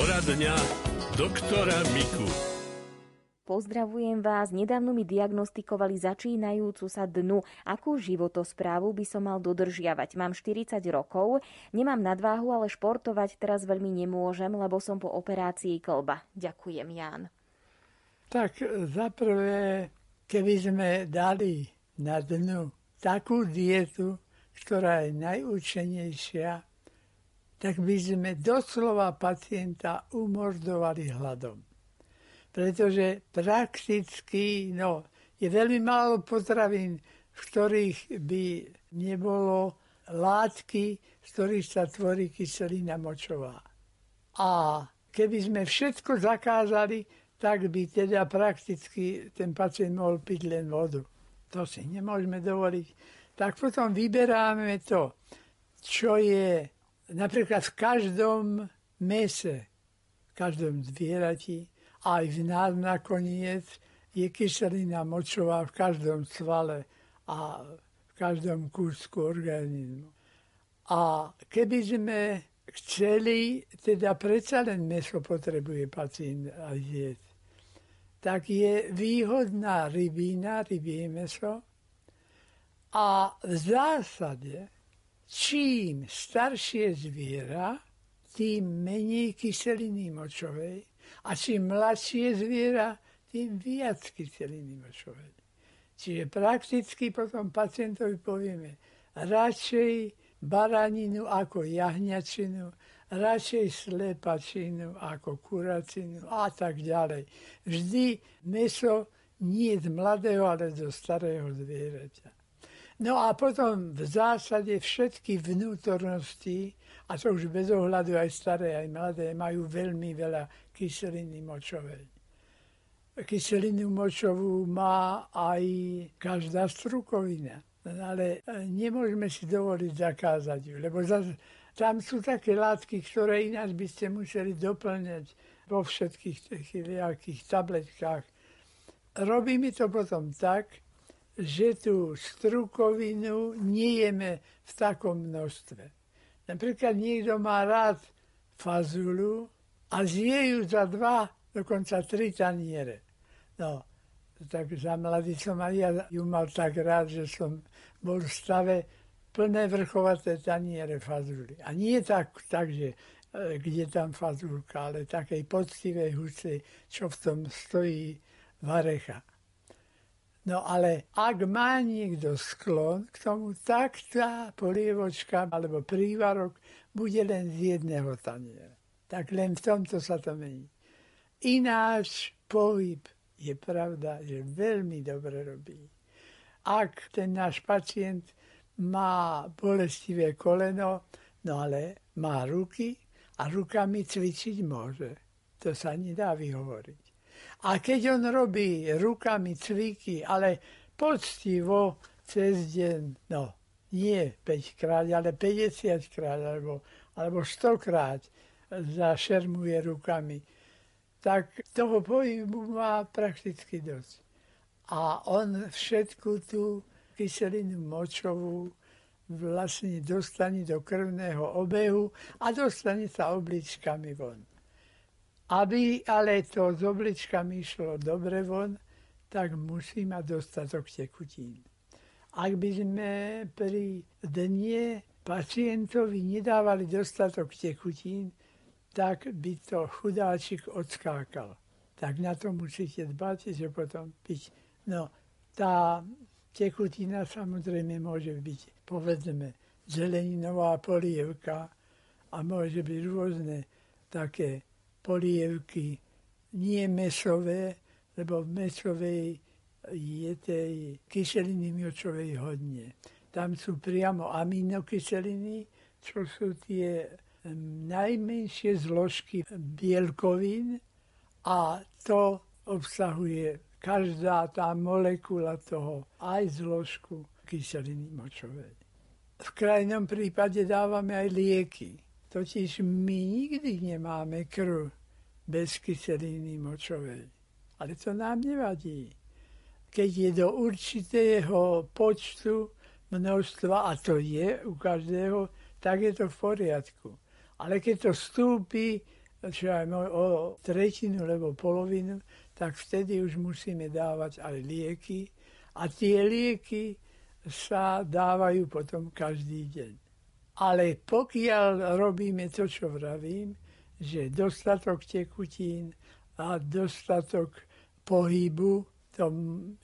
Poradňa doktora Miku. Pozdravujem vás. Nedávno mi diagnostikovali začínajúcu sa dnu. Akú životosprávu by som mal dodržiavať? Mám 40 rokov, nemám nadváhu, ale športovať teraz veľmi nemôžem, lebo som po operácii klba. Ďakujem, Ján. Tak za prvé, keby sme dali na dnu takú dietu, ktorá je najúčenejšia, tak by sme doslova pacienta umordovali hladom. Pretože prakticky no, je veľmi málo potravín, v ktorých by nebolo látky, z ktorých sa tvorí kyselina močová. A keby sme všetko zakázali, tak by teda prakticky ten pacient mohol piť len vodu. To si nemôžeme dovoliť tak potom vyberáme to, čo je napríklad v každom mese, v každom zvierati, aj v nás nakoniec je kyselina močová v každom svale a v každom kúsku organizmu. A keby sme chceli, teda predsa len meso potrebuje pacient a jesť, tak je výhodná rybína, rybie meso, a v zásade, čím staršie zviera, tým menej kyseliny močovej a čím mladšie zviera, tým viac kyseliny močovej. Čiže prakticky potom pacientovi povieme radšej baraninu ako jahňačinu, radšej slepačinu ako kuracinu a tak ďalej. Vždy meso nie z mladého, ale zo starého zvieraťa. No a potom v zásade všetky vnútornosti, a to už bez ohľadu aj staré, aj mladé, majú veľmi veľa kyseliny močovej. Kyselinu močovú má aj každá strukovina. Ale e, nemôžeme si dovoliť zakázať ju, lebo tam sú také látky, ktoré ináč by ste museli doplňať vo všetkých tých tabletkách. Robí mi to potom tak, že tú strukovinu nejeme v takom množstve. Napríklad niekto má rád fazulu a zje ju za dva, dokonca tri taniere. No, tak za mladý som aj ja ju mal tak rád, že som bol v stave plné vrchovaté taniere fazuli. A nie tak, tak že e, kde tam fazulka, ale takej poctivej huce, čo v tom stojí varecha. No ale ak má niekto sklon k tomu, tak tá polievočka alebo prívarok bude len z jedného taniera. Tak len v tomto sa to mení. Ináč pohyb je pravda, že veľmi dobre robí. Ak ten náš pacient má bolestivé koleno, no ale má ruky a rukami cvičiť môže. To sa nedá vyhovoriť. A keď on robí rukami cviky, ale poctivo cez deň, no nie 5 krát, ale 50 krát alebo, alebo 100 krát zašermuje rukami, tak toho pohybu má prakticky dosť. A on všetku tú kyselinu močovú vlastne dostane do krvného obehu a dostane sa obličkami von. Aby ale to z obličkami išlo dobre von, tak musí mať dostatok tekutín. Ak by sme pri dne pacientovi nedávali dostatok tekutín, tak by to chudáčik odskákal. Tak na to musíte dbať, že potom piť. No, tá tekutina samozrejme môže byť, povedzme, zeleninová polievka a môže byť rôzne také polievky, nie mesové, lebo v mesovej je tej kyseliny miočovej hodne. Tam sú priamo aminokyseliny, čo sú tie najmenšie zložky bielkovín a to obsahuje každá tá molekula toho aj zložku kyseliny močovej. V krajnom prípade dávame aj lieky. Totiž my nikdy nemáme krv bez kyseliny močovej. Ale to nám nevadí. Keď je do určitého počtu množstva, a to je u každého, tak je to v poriadku. Ale keď to vstúpi čo aj o tretinu, lebo polovinu, tak vtedy už musíme dávať aj lieky. A tie lieky sa dávajú potom každý deň. Ale pokiaľ robíme to, čo vravím, že dostatok tekutín a dostatok pohybu, to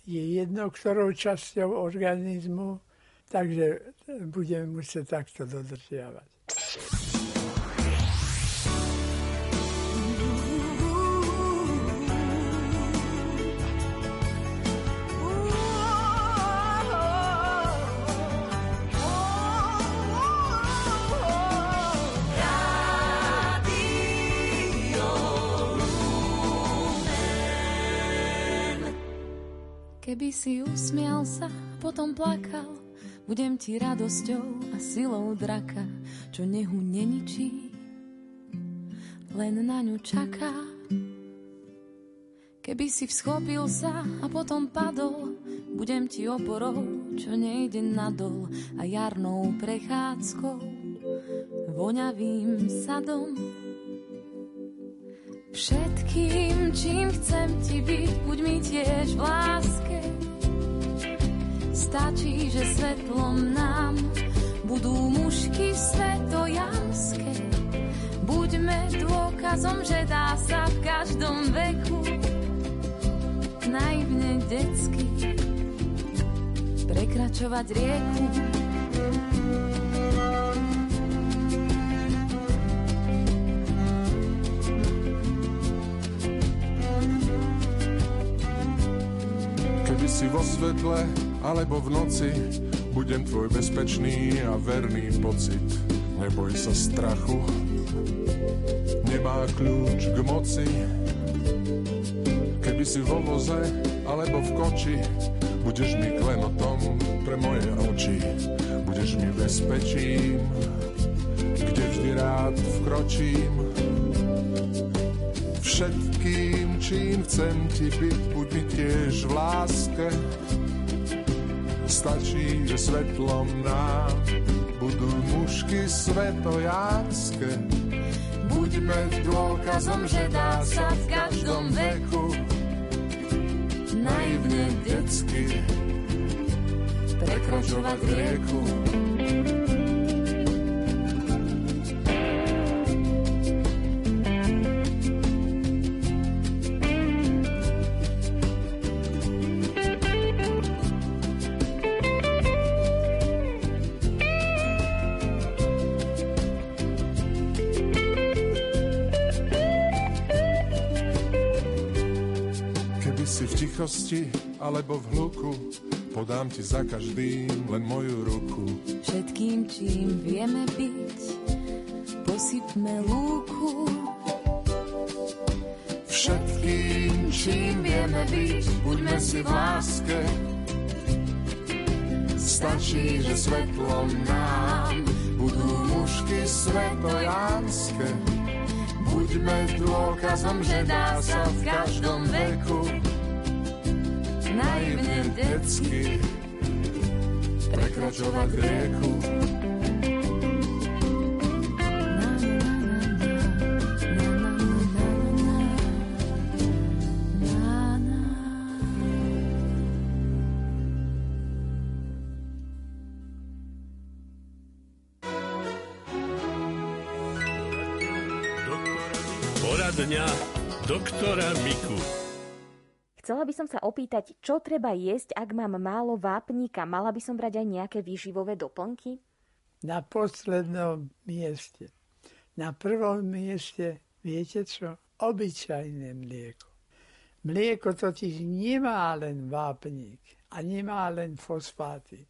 je jedno, ktorou časťou organizmu, takže budeme musieť takto dodržiavať. Keby si usmial sa, potom plakal, budem ti radosťou a silou draka, čo nehu neničí, len na ňu čaká. Keby si vschopil sa a potom padol, budem ti oporou, čo nejde nadol a jarnou prechádzkou, voňavým sadom. Všetkým, čím chcem ti byť, buď mi tiež v láske. Stačí, že svetlom nám budú mužky svetojanské. Buďme dôkazom, že dá sa v každom veku naivne detsky prekračovať rieku. Si vo svetle alebo v noci, budem tvoj bezpečný a verný pocit. Neboj sa strachu, nemá kľúč k moci. Keby si vo voze alebo v koči, budeš mi klenotom pre moje oči. Budeš mi bezpečím, kde vždy rád vkročím. Všetkým, čím chcem ti byť, buď mi tiež v láske. Stačí, že svetlom nám budú mužky svetojánske. Buďme dôkazom, že dá sa v každom veku naivne detsky prekračovať rieku. Tichosti alebo v hluku, podám ti za každým len moju ruku. Všetkým, čím vieme byť, posypme lúku. Všetkým, čím vieme byť, buďme si v láske. Stačí, že svetlom nám budú mužky svetojánske. Buďme dôkazom, že dá sa v každom veku naivne detsky prekračovať rieku. Poradňa doktora Miku. Chcela by som sa opýtať, čo treba jesť, ak mám málo vápnika. Mala by som brať aj nejaké výživové doplnky? Na poslednom mieste. Na prvom mieste, viete čo? Obyčajné mlieko. Mlieko totiž nemá len vápnik a nemá len fosfáty.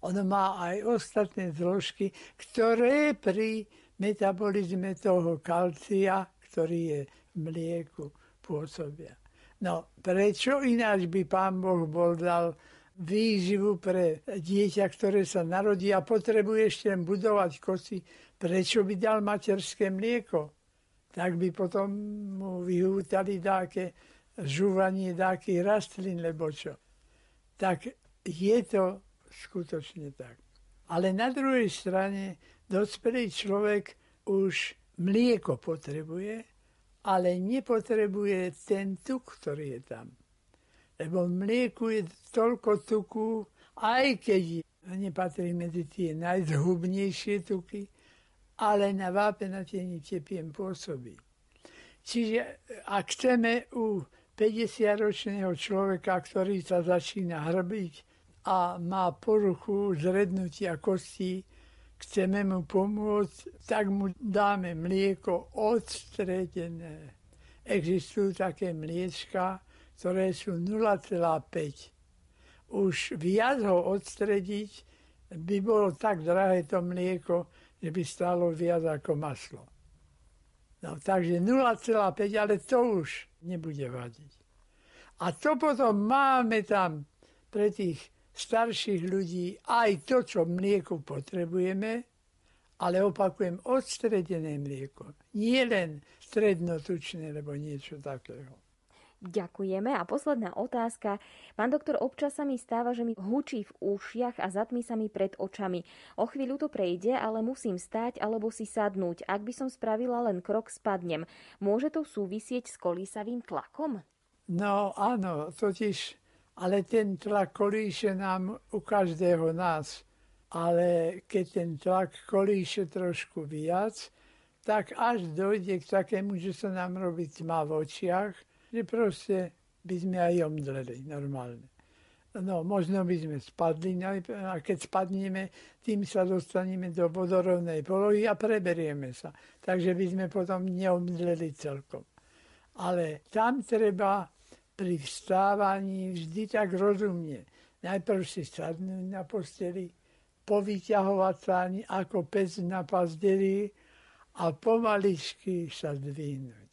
Ono má aj ostatné zložky, ktoré pri metabolizme toho kalcia, ktorý je v mlieku, pôsobia. No prečo ináč by pán Boh bol dal výživu pre dieťa, ktoré sa narodí a potrebuje ešte budovať kosti, prečo by dal materské mlieko? Tak by potom mu vyhútali dáke žúvanie dáky rastlín, lebo čo. Tak je to skutočne tak. Ale na druhej strane dospelý človek už mlieko potrebuje, ale nepotrebuje ten tuk, ktorý je tam. Lebo v mlieku je toľko tuku, aj keď nepatrí medzi tie najzhubnejšie tuky, ale na vápenatení tepiem pôsobí. Čiže ak chceme u 50-ročného človeka, ktorý sa začína hrbiť a má poruchu zrednutia kostí, chceme mu pomôcť, tak mu dáme mlieko odstredené. Existujú také mliečka, ktoré sú 0,5. Už viac ho odstrediť by bolo tak drahé to mlieko, že by stalo viac ako maslo. No, takže 0,5, ale to už nebude vadiť. A to potom máme tam pre tých starších ľudí aj to, čo mlieku potrebujeme, ale opakujem, odstredené mlieko. Nie len strednotučné, alebo niečo takého. Ďakujeme. A posledná otázka. Pán doktor, občas sa mi stáva, že mi hučí v ušiach a zatmí sa mi pred očami. O chvíľu to prejde, ale musím stať alebo si sadnúť. Ak by som spravila len krok, spadnem. Môže to súvisieť s kolísavým tlakom? No áno, totiž ale ten tlak kolíše nám u každého nás. Ale keď ten tlak kolíše trošku viac, tak až dojde k takému, že sa nám robí tma v očiach, že proste by sme aj omdleli normálne. No, možno by sme spadli, a keď spadneme, tým sa dostaneme do vodorovnej polohy a preberieme sa. Takže by sme potom neomdleli celkom. Ale tam treba pri vstávaní vždy tak rozumne. Najprv si sadnúť na posteli, povyťahovať sa ako pes na pazderi a pomaličky sa zdvihnúť.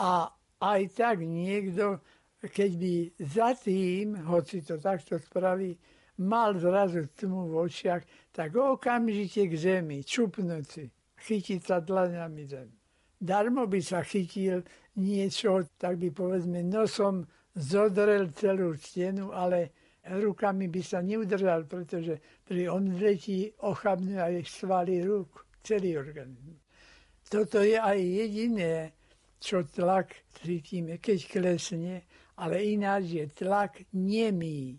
A aj tak niekto, keď by za tým, hoci to takto spraví, mal zrazu tmu v očiach, tak okamžite k zemi, čupnúci, chytiť sa dlaňami zem. Darmo by sa chytil niečo, tak by povedzme nosom zodrel celú stenu, ale rukami by sa neudržal, pretože pri omdletí ochabnú aj svaly rúk, celý organizmus. Toto je aj jediné, čo tlak cítime, keď klesne, ale ináč je tlak nemý.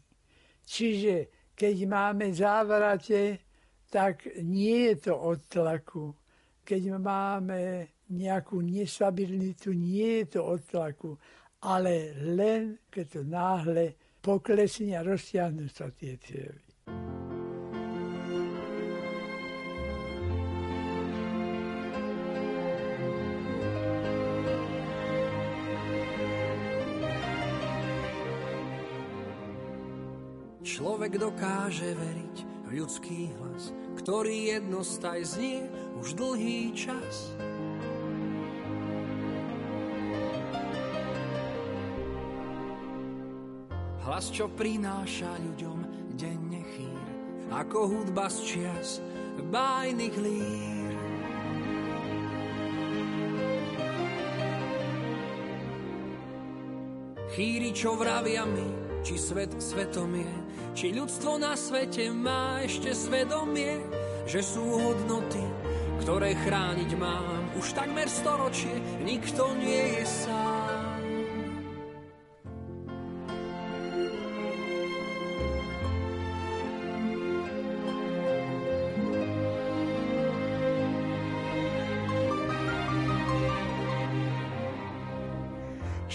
Čiže keď máme závrate, tak nie je to od tlaku. Keď máme nejakú nestabilitu, nie je to od tlaku, ale len keď to náhle poklesne a roztiahnu sa tie cievy. Človek dokáže veriť v ľudský hlas, ktorý jednostaj znie už dlhý čas. Hlas, čo prináša ľuďom denne chýr, ako hudba z čias bájnych lír. Chýri, čo vravia mi, či svet svetom je, či ľudstvo na svete má ešte svedomie, že sú hodnoty, ktoré chrániť mám. Už takmer storočie nikto nie je sám.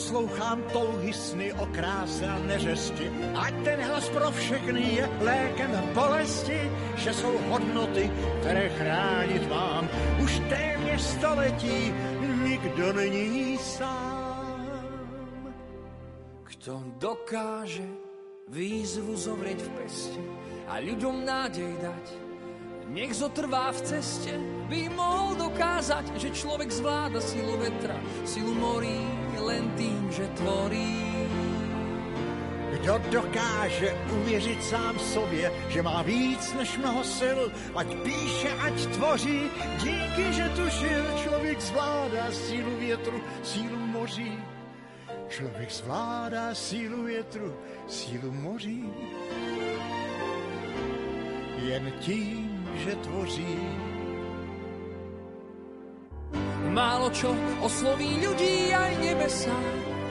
Poslouchám touhy sny o kráse a neřesti, ať ten hlas pro všechny je lékem bolesti, že jsou hodnoty, které chránit mám. Už téměř století nikdo není sám. Kto dokáže výzvu zovrieť v peste a ľuďom nádej dať, nech zotrvá v ceste, by mohol dokázať, že človek zvláda silu vetra, silu morí len tým, že tvorí. Kdo dokáže uvěřit sám sobě, že má víc než mnoho sil, ať píše, ať tvoří, díky, že tušil, člověk zvládá sílu větru, sílu moří. Člověk zvládá sílu větru, sílu moří. Jen tím, že tvoří. Málo čo osloví ľudí aj nebesa,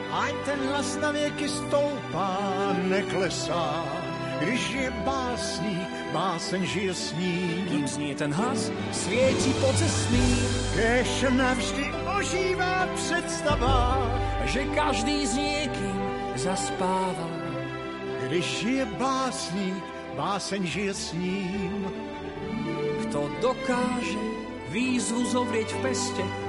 Ať ten hlas na věky stoupá, neklesá. Když je básník, báseň žije s ním. kým znie ten hlas, svieti po cestný, Kež navždy ožívá představa, že každý s niekým zaspáva. když je básník, báseň žije s ním. Kto dokáže výzvu zovrieť v peste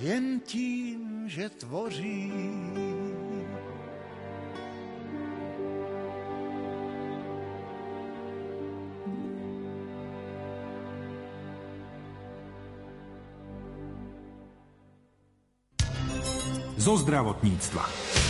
Jen tím, že tvoří. zo zdravotníctva.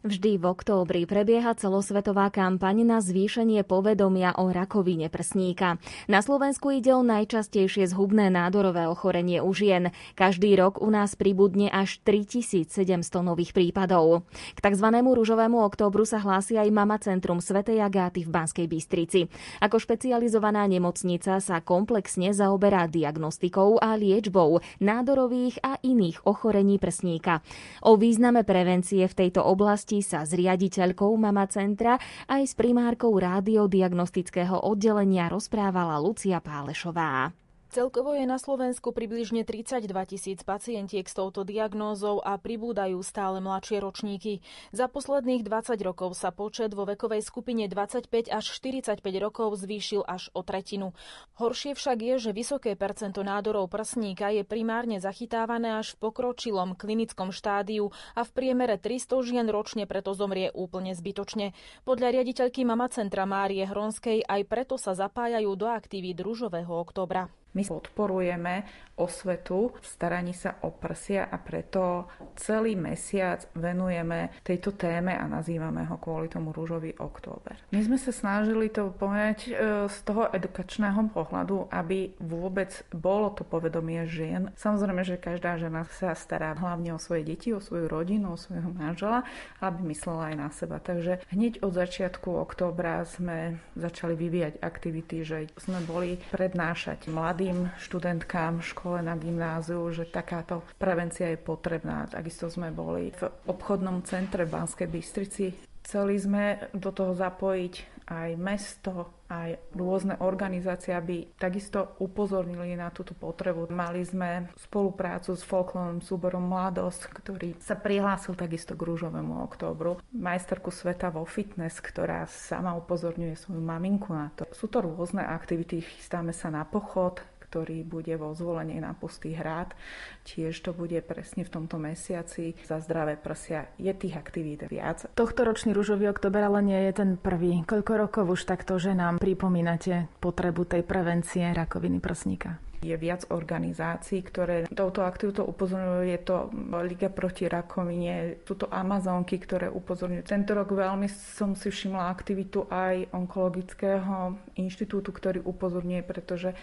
Vždy v októbri prebieha celosvetová kampaň na zvýšenie povedomia o rakovine prsníka. Na Slovensku ide o najčastejšie zhubné nádorové ochorenie u žien. Každý rok u nás pribudne až 3700 nových prípadov. K tzv. rúžovému októbru sa hlási aj Mama Centrum Svetej Agáty v Banskej Bystrici. Ako špecializovaná nemocnica sa komplexne zaoberá diagnostikou a liečbou nádorových a iných ochorení prsníka. O význame prevencie v tejto oblasti sa s riaditeľkou Mama Centra aj s primárkou rádiodiagnostického oddelenia rozprávala Lucia Pálešová. Celkovo je na Slovensku približne 32 tisíc pacientiek s touto diagnózou a pribúdajú stále mladšie ročníky. Za posledných 20 rokov sa počet vo vekovej skupine 25 až 45 rokov zvýšil až o tretinu. Horšie však je, že vysoké percento nádorov prsníka je primárne zachytávané až v pokročilom klinickom štádiu a v priemere 300 žien ročne preto zomrie úplne zbytočne. Podľa riaditeľky Mama Centra Márie Hronskej aj preto sa zapájajú do aktivít Rúžového oktobra. My podporujeme osvetu v staraní sa o prsia a preto celý mesiac venujeme tejto téme a nazývame ho kvôli tomu rúžový október. My sme sa snažili to povedať z toho edukačného pohľadu, aby vôbec bolo to povedomie žien. Samozrejme, že každá žena sa stará hlavne o svoje deti, o svoju rodinu, o svojho manžela, aby myslela aj na seba. Takže hneď od začiatku októbra sme začali vyvíjať aktivity, že sme boli prednášať mladých mladým študentkám v škole na gymnáziu, že takáto prevencia je potrebná. Takisto sme boli v obchodnom centre v Banskej Bystrici. Chceli sme do toho zapojiť aj mesto, aj rôzne organizácie, aby takisto upozornili na túto potrebu. Mali sme spoluprácu s folklórnym súborom Mladosť, ktorý sa prihlásil takisto k rúžovému októbru. Majsterku sveta vo fitness, ktorá sama upozorňuje svoju maminku na to. Sú to rôzne aktivity, chystáme sa na pochod, ktorý bude vo zvolení na Pustý hrad. Tiež to bude presne v tomto mesiaci za zdravé prsia. Je tých aktivít viac. Tohto ročný rúžový oktober ale nie je ten prvý. Koľko rokov už takto, že nám pripomínate potrebu tej prevencie rakoviny prsníka? Je viac organizácií, ktoré touto aktivitou upozorňujú. Je to Liga proti rakovine, sú to Amazonky, ktoré upozorňujú. Tento rok veľmi som si všimla aktivitu aj onkologického inštitútu, ktorý upozorňuje, pretože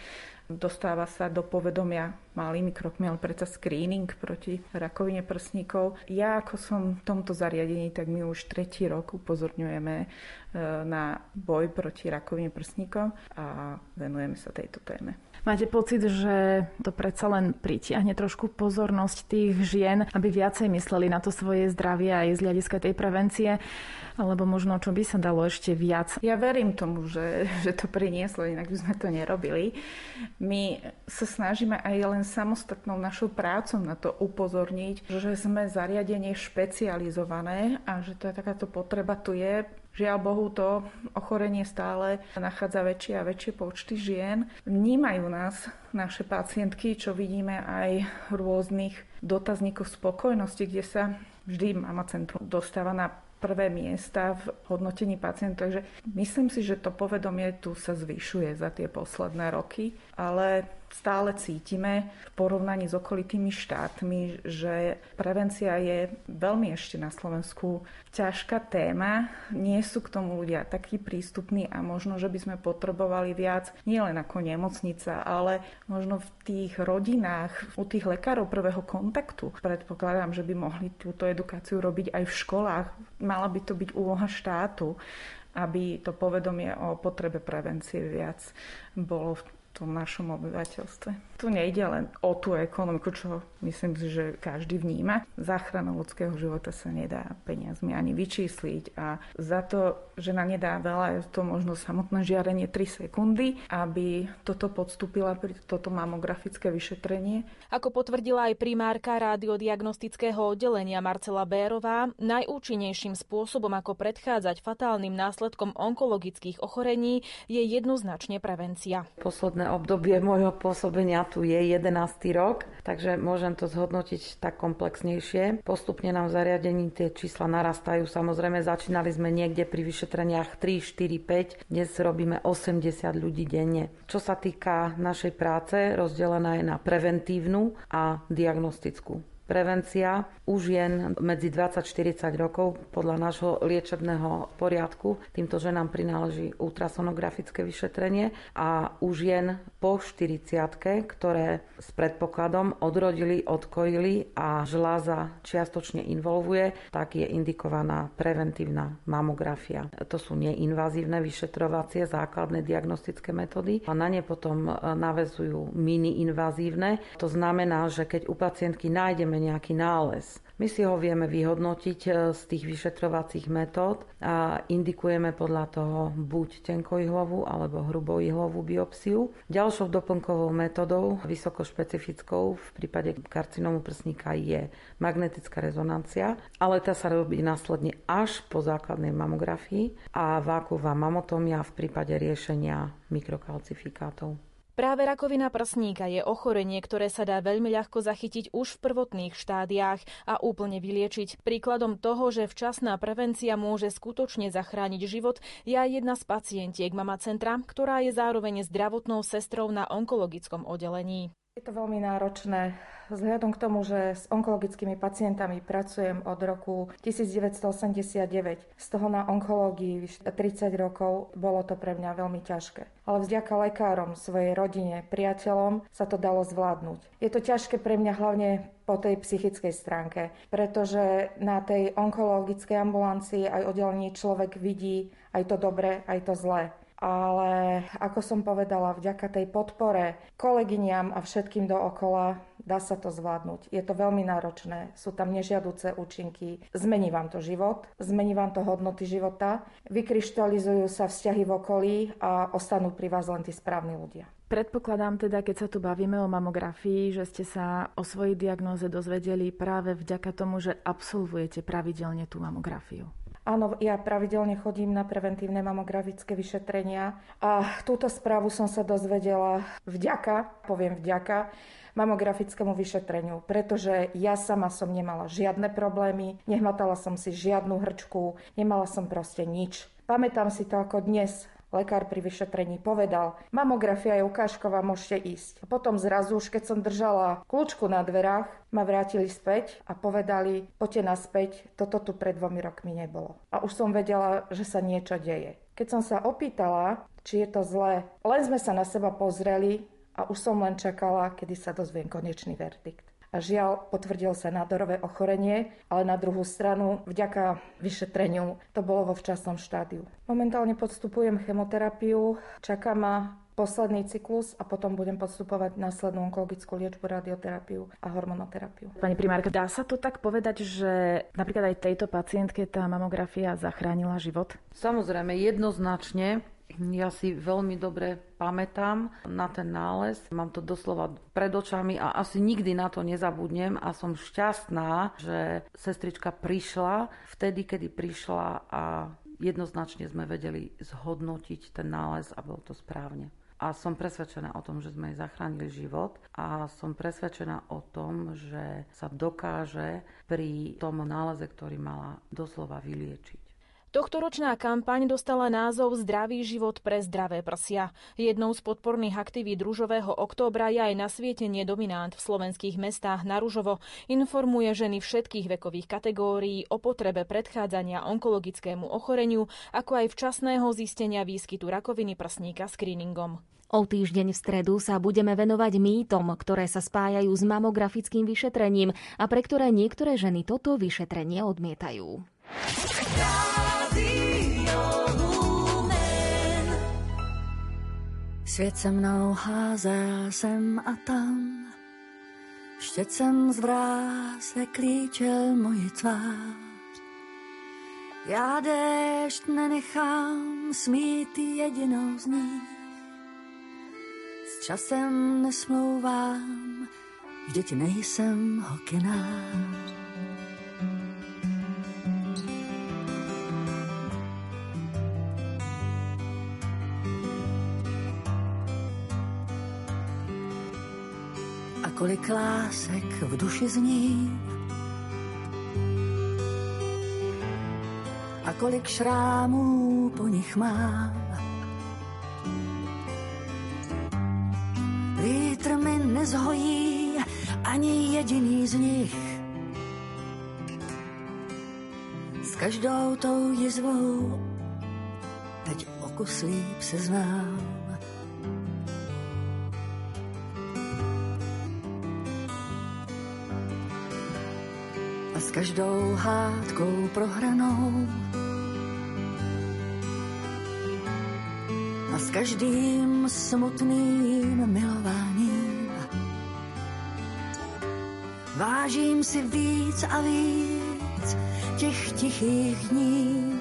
dostáva sa do povedomia malými krokmi, ale predsa screening proti rakovine prsníkov. Ja ako som v tomto zariadení, tak my už tretí rok upozorňujeme na boj proti rakovine prsníkov a venujeme sa tejto téme. Máte pocit, že to predsa len pritiahne trošku pozornosť tých žien, aby viacej mysleli na to svoje zdravie aj z hľadiska tej prevencie, alebo možno čo by sa dalo ešte viac? Ja verím tomu, že, že to prinieslo, inak by sme to nerobili. My sa snažíme aj len samostatnou našou prácou na to upozorniť, že sme zariadenie špecializované a že to je takáto potreba tu je. Žiaľ Bohu, to ochorenie stále nachádza väčšie a väčšie počty žien. Vnímajú nás naše pacientky, čo vidíme aj v rôznych dotazníkoch spokojnosti, kde sa vždy Mama Centrum dostáva na prvé miesta v hodnotení pacientov. Takže myslím si, že to povedomie tu sa zvyšuje za tie posledné roky, ale stále cítime v porovnaní s okolitými štátmi, že prevencia je veľmi ešte na Slovensku ťažká téma. Nie sú k tomu ľudia takí prístupní a možno, že by sme potrebovali viac nielen ako nemocnica, ale možno v tých rodinách, u tých lekárov prvého kontaktu. Predpokladám, že by mohli túto edukáciu robiť aj v školách. Mala by to byť úloha štátu aby to povedomie o potrebe prevencie viac bolo tom našom obyvateľstve. Tu nejde len o tú ekonomiku, čo myslím si, že každý vníma. Záchrana ľudského života sa nedá peniazmi ani vyčísliť a za to, že na nedá veľa, je to možno samotné žiarenie 3 sekundy, aby toto podstúpila pri toto mamografické vyšetrenie. Ako potvrdila aj primárka radiodiagnostického oddelenia Marcela Bérová, najúčinnejším spôsobom, ako predchádzať fatálnym následkom onkologických ochorení, je jednoznačne prevencia. Posledné obdobie môjho pôsobenia tu je 11. rok, takže môžem to zhodnotiť tak komplexnejšie. Postupne nám v zariadení tie čísla narastajú. Samozrejme, začínali sme niekde pri vyšetreniach 3, 4, 5. Dnes robíme 80 ľudí denne. Čo sa týka našej práce, rozdelená je na preventívnu a diagnostickú. Prevencia u žien medzi 20-40 rokov podľa nášho liečebného poriadku. Týmto ženám prináleží ultrasonografické vyšetrenie a u žien po 40 ktoré s predpokladom odrodili, odkojili a žláza čiastočne involvuje, tak je indikovaná preventívna mamografia. To sú neinvazívne vyšetrovacie základné diagnostické metódy a na ne potom navezujú mini-invazívne. To znamená, že keď u pacientky nájdeme máme nejaký nález. My si ho vieme vyhodnotiť e, z tých vyšetrovacích metód a indikujeme podľa toho buď tenkoihlovú alebo hruboihlovú biopsiu. Ďalšou doplnkovou metodou, vysokošpecifickou v prípade karcinómu prsníka je magnetická rezonancia, ale tá sa robí následne až po základnej mamografii a váková mamotomia v prípade riešenia mikrokalcifikátov. Práve rakovina prsníka je ochorenie, ktoré sa dá veľmi ľahko zachytiť už v prvotných štádiách a úplne vyliečiť. Príkladom toho, že včasná prevencia môže skutočne zachrániť život, je aj jedna z pacientiek Mama Centra, ktorá je zároveň zdravotnou sestrou na onkologickom oddelení. Je to veľmi náročné vzhľadom k tomu, že s onkologickými pacientami pracujem od roku 1989. Z toho na onkológii 30 rokov bolo to pre mňa veľmi ťažké. Ale vďaka lekárom, svojej rodine, priateľom sa to dalo zvládnuť. Je to ťažké pre mňa hlavne po tej psychickej stránke, pretože na tej onkologickej ambulancii aj oddelení človek vidí aj to dobré, aj to zlé ale ako som povedala, vďaka tej podpore kolegyňam a všetkým dookola dá sa to zvládnuť. Je to veľmi náročné, sú tam nežiaduce účinky, zmení vám to život, zmení vám to hodnoty života, vykryštalizujú sa vzťahy v okolí a ostanú pri vás len tí správni ľudia. Predpokladám teda, keď sa tu bavíme o mamografii, že ste sa o svojej diagnóze dozvedeli práve vďaka tomu, že absolvujete pravidelne tú mamografiu. Áno, ja pravidelne chodím na preventívne mamografické vyšetrenia a túto správu som sa dozvedela vďaka, poviem vďaka, mamografickému vyšetreniu, pretože ja sama som nemala žiadne problémy, nehmatala som si žiadnu hrčku, nemala som proste nič. Pamätám si to ako dnes, Lekár pri vyšetrení povedal, mamografia je ukážková, môžete ísť. Potom zrazu, už keď som držala kľúčku na dverách, ma vrátili späť a povedali, poďte naspäť, toto tu pred dvomi rokmi nebolo. A už som vedela, že sa niečo deje. Keď som sa opýtala, či je to zlé, len sme sa na seba pozreli a už som len čakala, kedy sa dozviem konečný verdikt a žiaľ potvrdil sa nádorové ochorenie, ale na druhú stranu vďaka vyšetreniu to bolo vo včasnom štádiu. Momentálne podstupujem chemoterapiu, čaká ma posledný cyklus a potom budem podstupovať následnú onkologickú liečbu, radioterapiu a hormonoterapiu. Pani primárka, dá sa to tak povedať, že napríklad aj tejto pacientke tá mamografia zachránila život? Samozrejme, jednoznačne Ja si veľmi dobre pamätám na ten nález. Mám to doslova pred očami a asi nikdy na to nezabudnem a som šťastná, že sestrička prišla vtedy, kedy prišla a jednoznačne sme vedeli zhodnotiť ten nález a bolo to správne. A som presvedčená o tom, že sme jej zachránili život a som presvedčená o tom, že sa dokáže pri tom náleze, ktorý mala doslova vyliečiť. Tohtoročná kampaň dostala názov Zdravý život pre zdravé prsia. Jednou z podporných aktivít Rúžového októbra je aj nasvietenie dominant v slovenských mestách na Rúžovo. Informuje ženy všetkých vekových kategórií o potrebe predchádzania onkologickému ochoreniu, ako aj včasného zistenia výskytu rakoviny prsníka screeningom. O týždeň v stredu sa budeme venovať mýtom, ktoré sa spájajú s mamografickým vyšetrením a pre ktoré niektoré ženy toto vyšetrenie odmietajú. Svět se mnou házel sem a tam, štěcem z vráze klíčel moji tvář. Já déšť nenechám smít jedinou z nich, s časem nesmlouvám, vždyť nejsem hokinář. Kolik lásek v duši zní. A kolik šrámů po nich mám. Vítr mi nezhojí ani jediný z nich. S každou tou jizvou teď o kus. Každou hádkou prohranou. A s každým smutným milováním vážím si víc a víc těch tichých dní.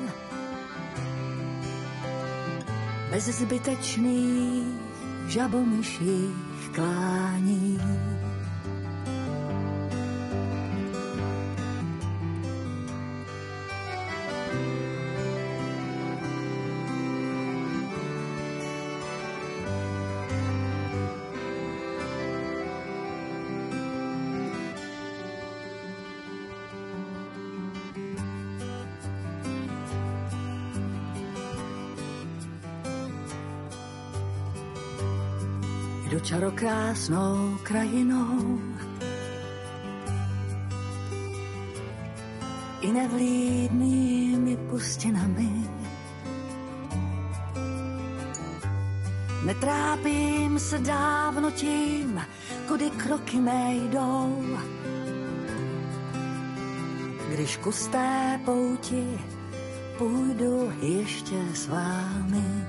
Bez zbytečných žabomyších klání. Čarokrásnou krajinou. I nevlídnými pustinami. Netrápím se dávno tím, kudy kroky mé jdou. Když kus té pouti půjdu ještě s vámi.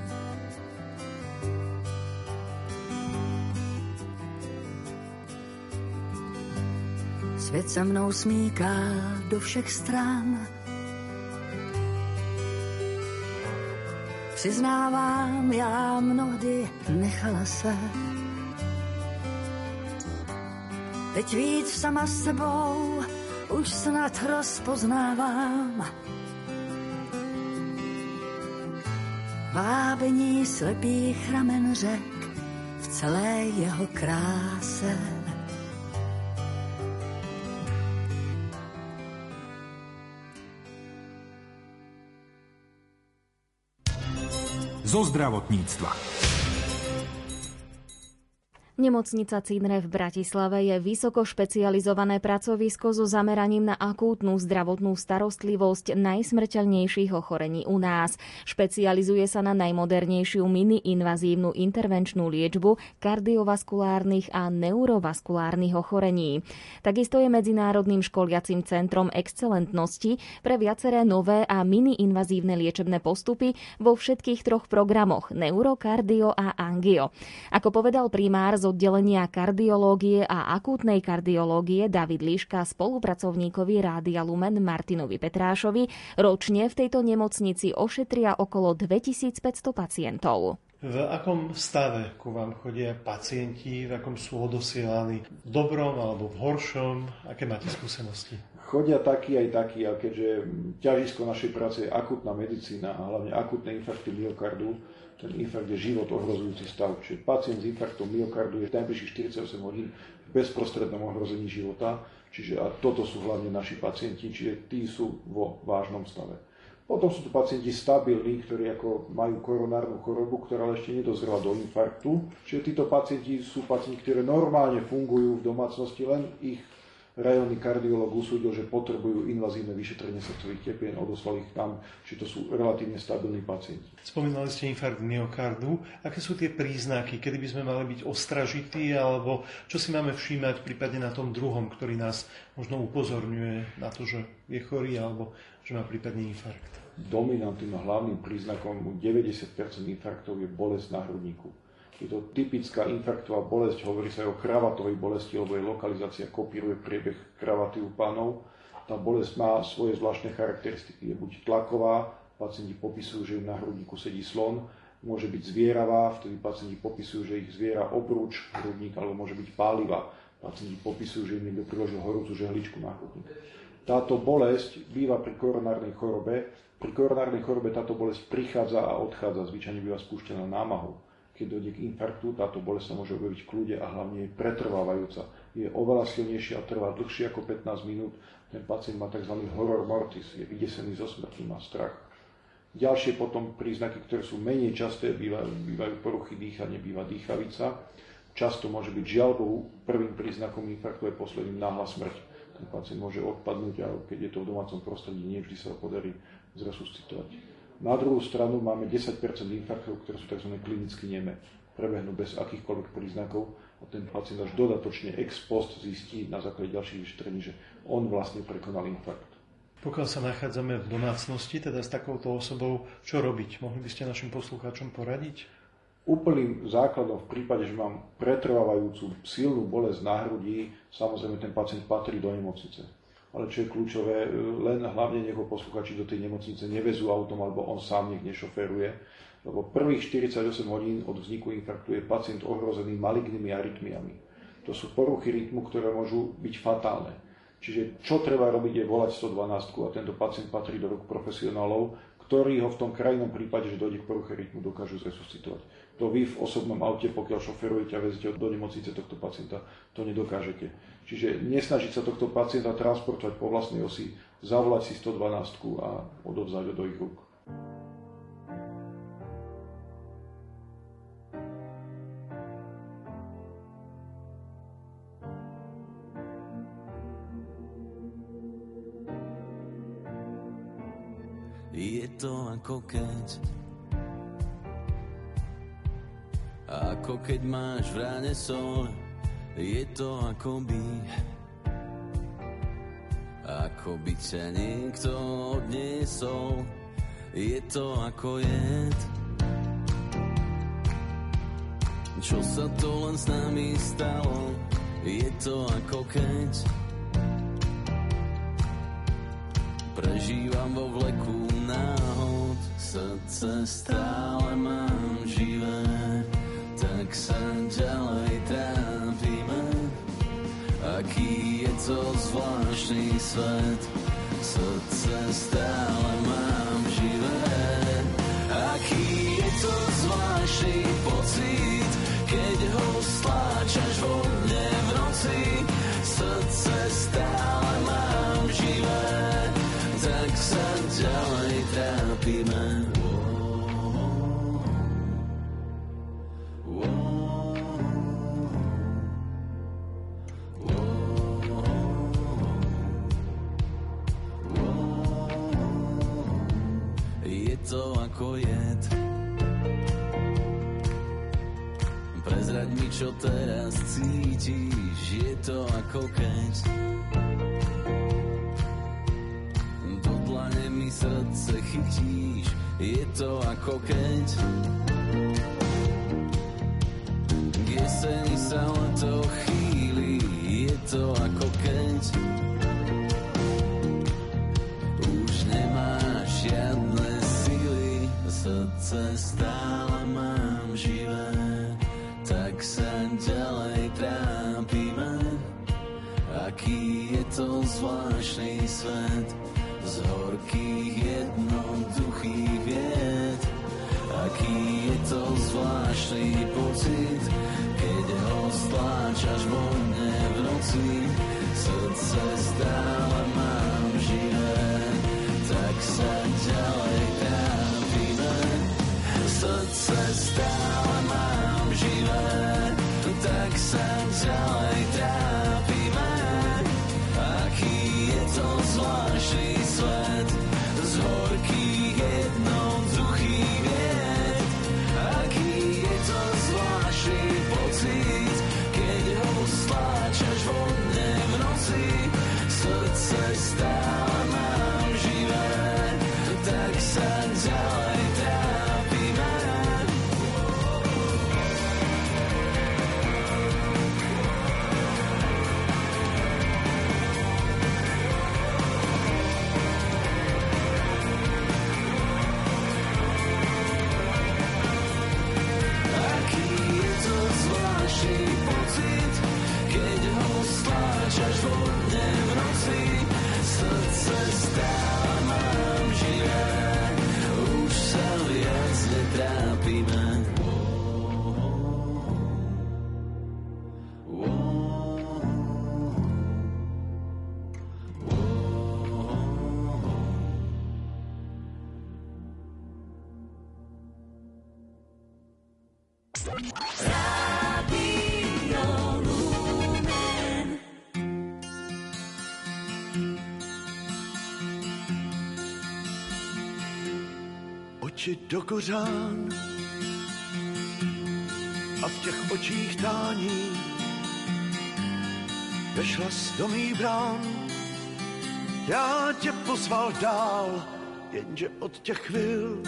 Svět se mnou smíká do všech stran. Přiznávám, já mnohdy nechala se. Teď víc sama sebou už snad rozpoznávám. Vábení slepých ramen řek v celé jeho kráse. Zo zdravotníctva. Nemocnica Cinre v Bratislave je vysoko špecializované pracovisko so zameraním na akútnu zdravotnú starostlivosť najsmrteľnejších ochorení u nás. Špecializuje sa na najmodernejšiu mini-invazívnu intervenčnú liečbu kardiovaskulárnych a neurovaskulárnych ochorení. Takisto je Medzinárodným školiacim centrom excelentnosti pre viaceré nové a mini-invazívne liečebné postupy vo všetkých troch programoch neurokardio a angio. Ako povedal primár z oddelenia kardiológie a akútnej kardiológie David Liška spolupracovníkovi Rádia Lumen Martinovi Petrášovi ročne v tejto nemocnici ošetria okolo 2500 pacientov. V akom stave ku vám chodia pacienti, v akom sú odosielaní? V dobrom alebo v horšom? Aké máte skúsenosti? Chodia takí aj takí, a keďže ťažisko našej práce je akutná medicína a hlavne akutné infarkty myokardu, ten infarkt je život ohrozujúci stav. Čiže pacient s infarktom myokardu je najbližších 48 hodín v bezprostrednom ohrození života. Čiže a toto sú hlavne naši pacienti, čiže tí sú vo vážnom stave. Potom sú tu pacienti stabilní, ktorí ako majú koronárnu chorobu, ktorá ešte nedozrela do infarktu. Čiže títo pacienti sú pacienti, ktorí normálne fungujú v domácnosti, len ich rajónny kardiológ usúdil, že potrebujú invazívne vyšetrenie srdcových tepien, odoslal ich tam, či to sú relatívne stabilní pacienti. Spomínali ste infarkt myokardu. Aké sú tie príznaky, kedy by sme mali byť ostražití, alebo čo si máme všímať prípadne na tom druhom, ktorý nás možno upozorňuje na to, že je chorý, alebo že má prípadne infarkt? Dominantným a hlavným príznakom u 90% infarktov je bolesť na hrudníku. Je to typická infarktová bolesť, hovorí sa aj o kravatovej bolesti, lebo jej lokalizácia kopíruje priebeh kravaty u pánov. Tá bolesť má svoje zvláštne charakteristiky. Je buď tlaková, pacienti popisujú, že im na hrudníku sedí slon, môže byť zvieravá, vtedy pacienti popisujú, že ich zviera obrúč hrudník, alebo môže byť pálivá. Pacienti popisujú, že im niekto priložil horúcu žehličku na hrudník. Táto bolesť býva pri koronárnej chorobe. Pri koronárnej chorobe táto bolesť prichádza a odchádza, zvyčajne býva spúšťaná námahou. Keď dojde k infarktu, táto bolesť sa môže objaviť v kľude a hlavne je pretrvávajúca. Je oveľa silnejšia a trvá dlhšie ako 15 minút. Ten pacient má tzv. horror mortis, je vydesený zo smrti, má strach. Ďalšie potom príznaky, ktoré sú menej časté, bývajú, bývajú poruchy dýchania, býva dýchavica. Často môže byť žiaľbou prvým príznakom infarktu je posledným náhla smrť ten pacient môže odpadnúť a keď je to v domácom prostredí, nie vždy sa podarí zresuscitovať. Na druhú stranu máme 10% infarktov, ktoré sú tzv. klinicky neme. Prebehnú bez akýchkoľvek príznakov a ten pacient až dodatočne ex post zistí na základe ďalších vyšetrení, že on vlastne prekonal infarkt. Pokiaľ sa nachádzame v domácnosti, teda s takouto osobou, čo robiť? Mohli by ste našim poslucháčom poradiť? Úplným základom v prípade, že mám pretrvávajúcu silnú bolesť na hrudi, samozrejme ten pacient patrí do nemocnice. Ale čo je kľúčové, len hlavne nech ho posluchači do tej nemocnice nevezú autom, alebo on sám nech nešoferuje, lebo prvých 48 hodín od vzniku infarktu je pacient ohrozený malignými arytmiami. To sú poruchy rytmu, ktoré môžu byť fatálne. Čiže čo treba robiť je volať 112 a tento pacient patrí do rúk profesionálov, ktorí ho v tom krajnom prípade, že dojde k poruche rytmu, dokážu zresuscitovať. To vy v osobnom aute, pokiaľ šoferujete a vezete do nemocnice tohto pacienta, to nedokážete. Čiže nesnažiť sa tohto pacienta transportovať po vlastnej osi, zavolať si 112 a odovzdať ho do ich rúk. Je to ako keď Ako keď máš v ráne sol. Je to ako by Ako by ťa niekto odniesol. Je to ako jed. Čo sa to len s nami stalo? Je to ako keď Prežívam vo vleku náhod, srdce stále mám živé, tak sa ďalej trápime. Aký je to zvláštny svet, srdce stále mám živé. Aký je to zvláštny pocit, keď ho stláčaš vo mne v noci, srdce stále mám živé tak sa ďalej trápime. To ako keď mi srdce chytíš, je to ako keď Oči do kořán a v těch očích tání vešla z do mých brán. Já tě pozval dál, jenže od těch chvil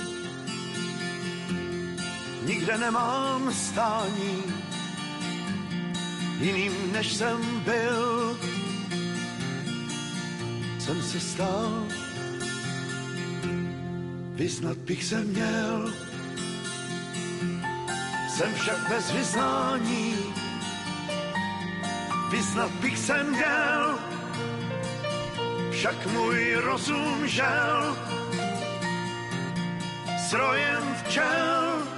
nikde nemám stání, jiným než jsem byl. Jsem se stal, vyznat bych se měl, jsem však bez vyznání, vyznat bych se měl, však můj rozum žel, srojem včel,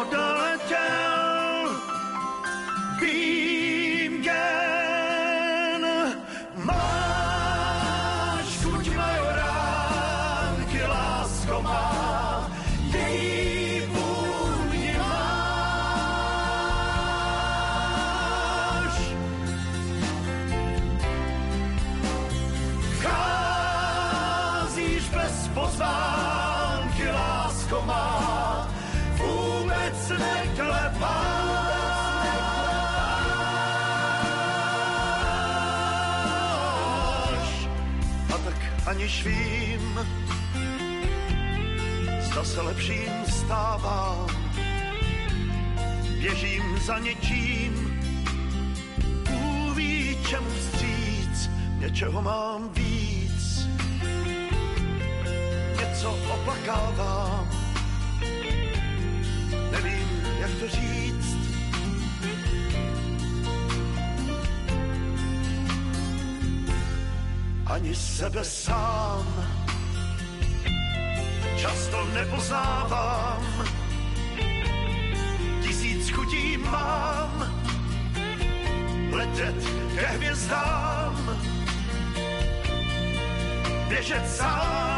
odletěl, vím se lepším stávám, běžím za něčím, Bůh ví čemu vstříc, něčeho mám víc, něco oplakávám, nevím, jak to říct. Ani sebe sám nepoznávám. Tisíc chutí mám. Letět ke hvězdám, běžet sám,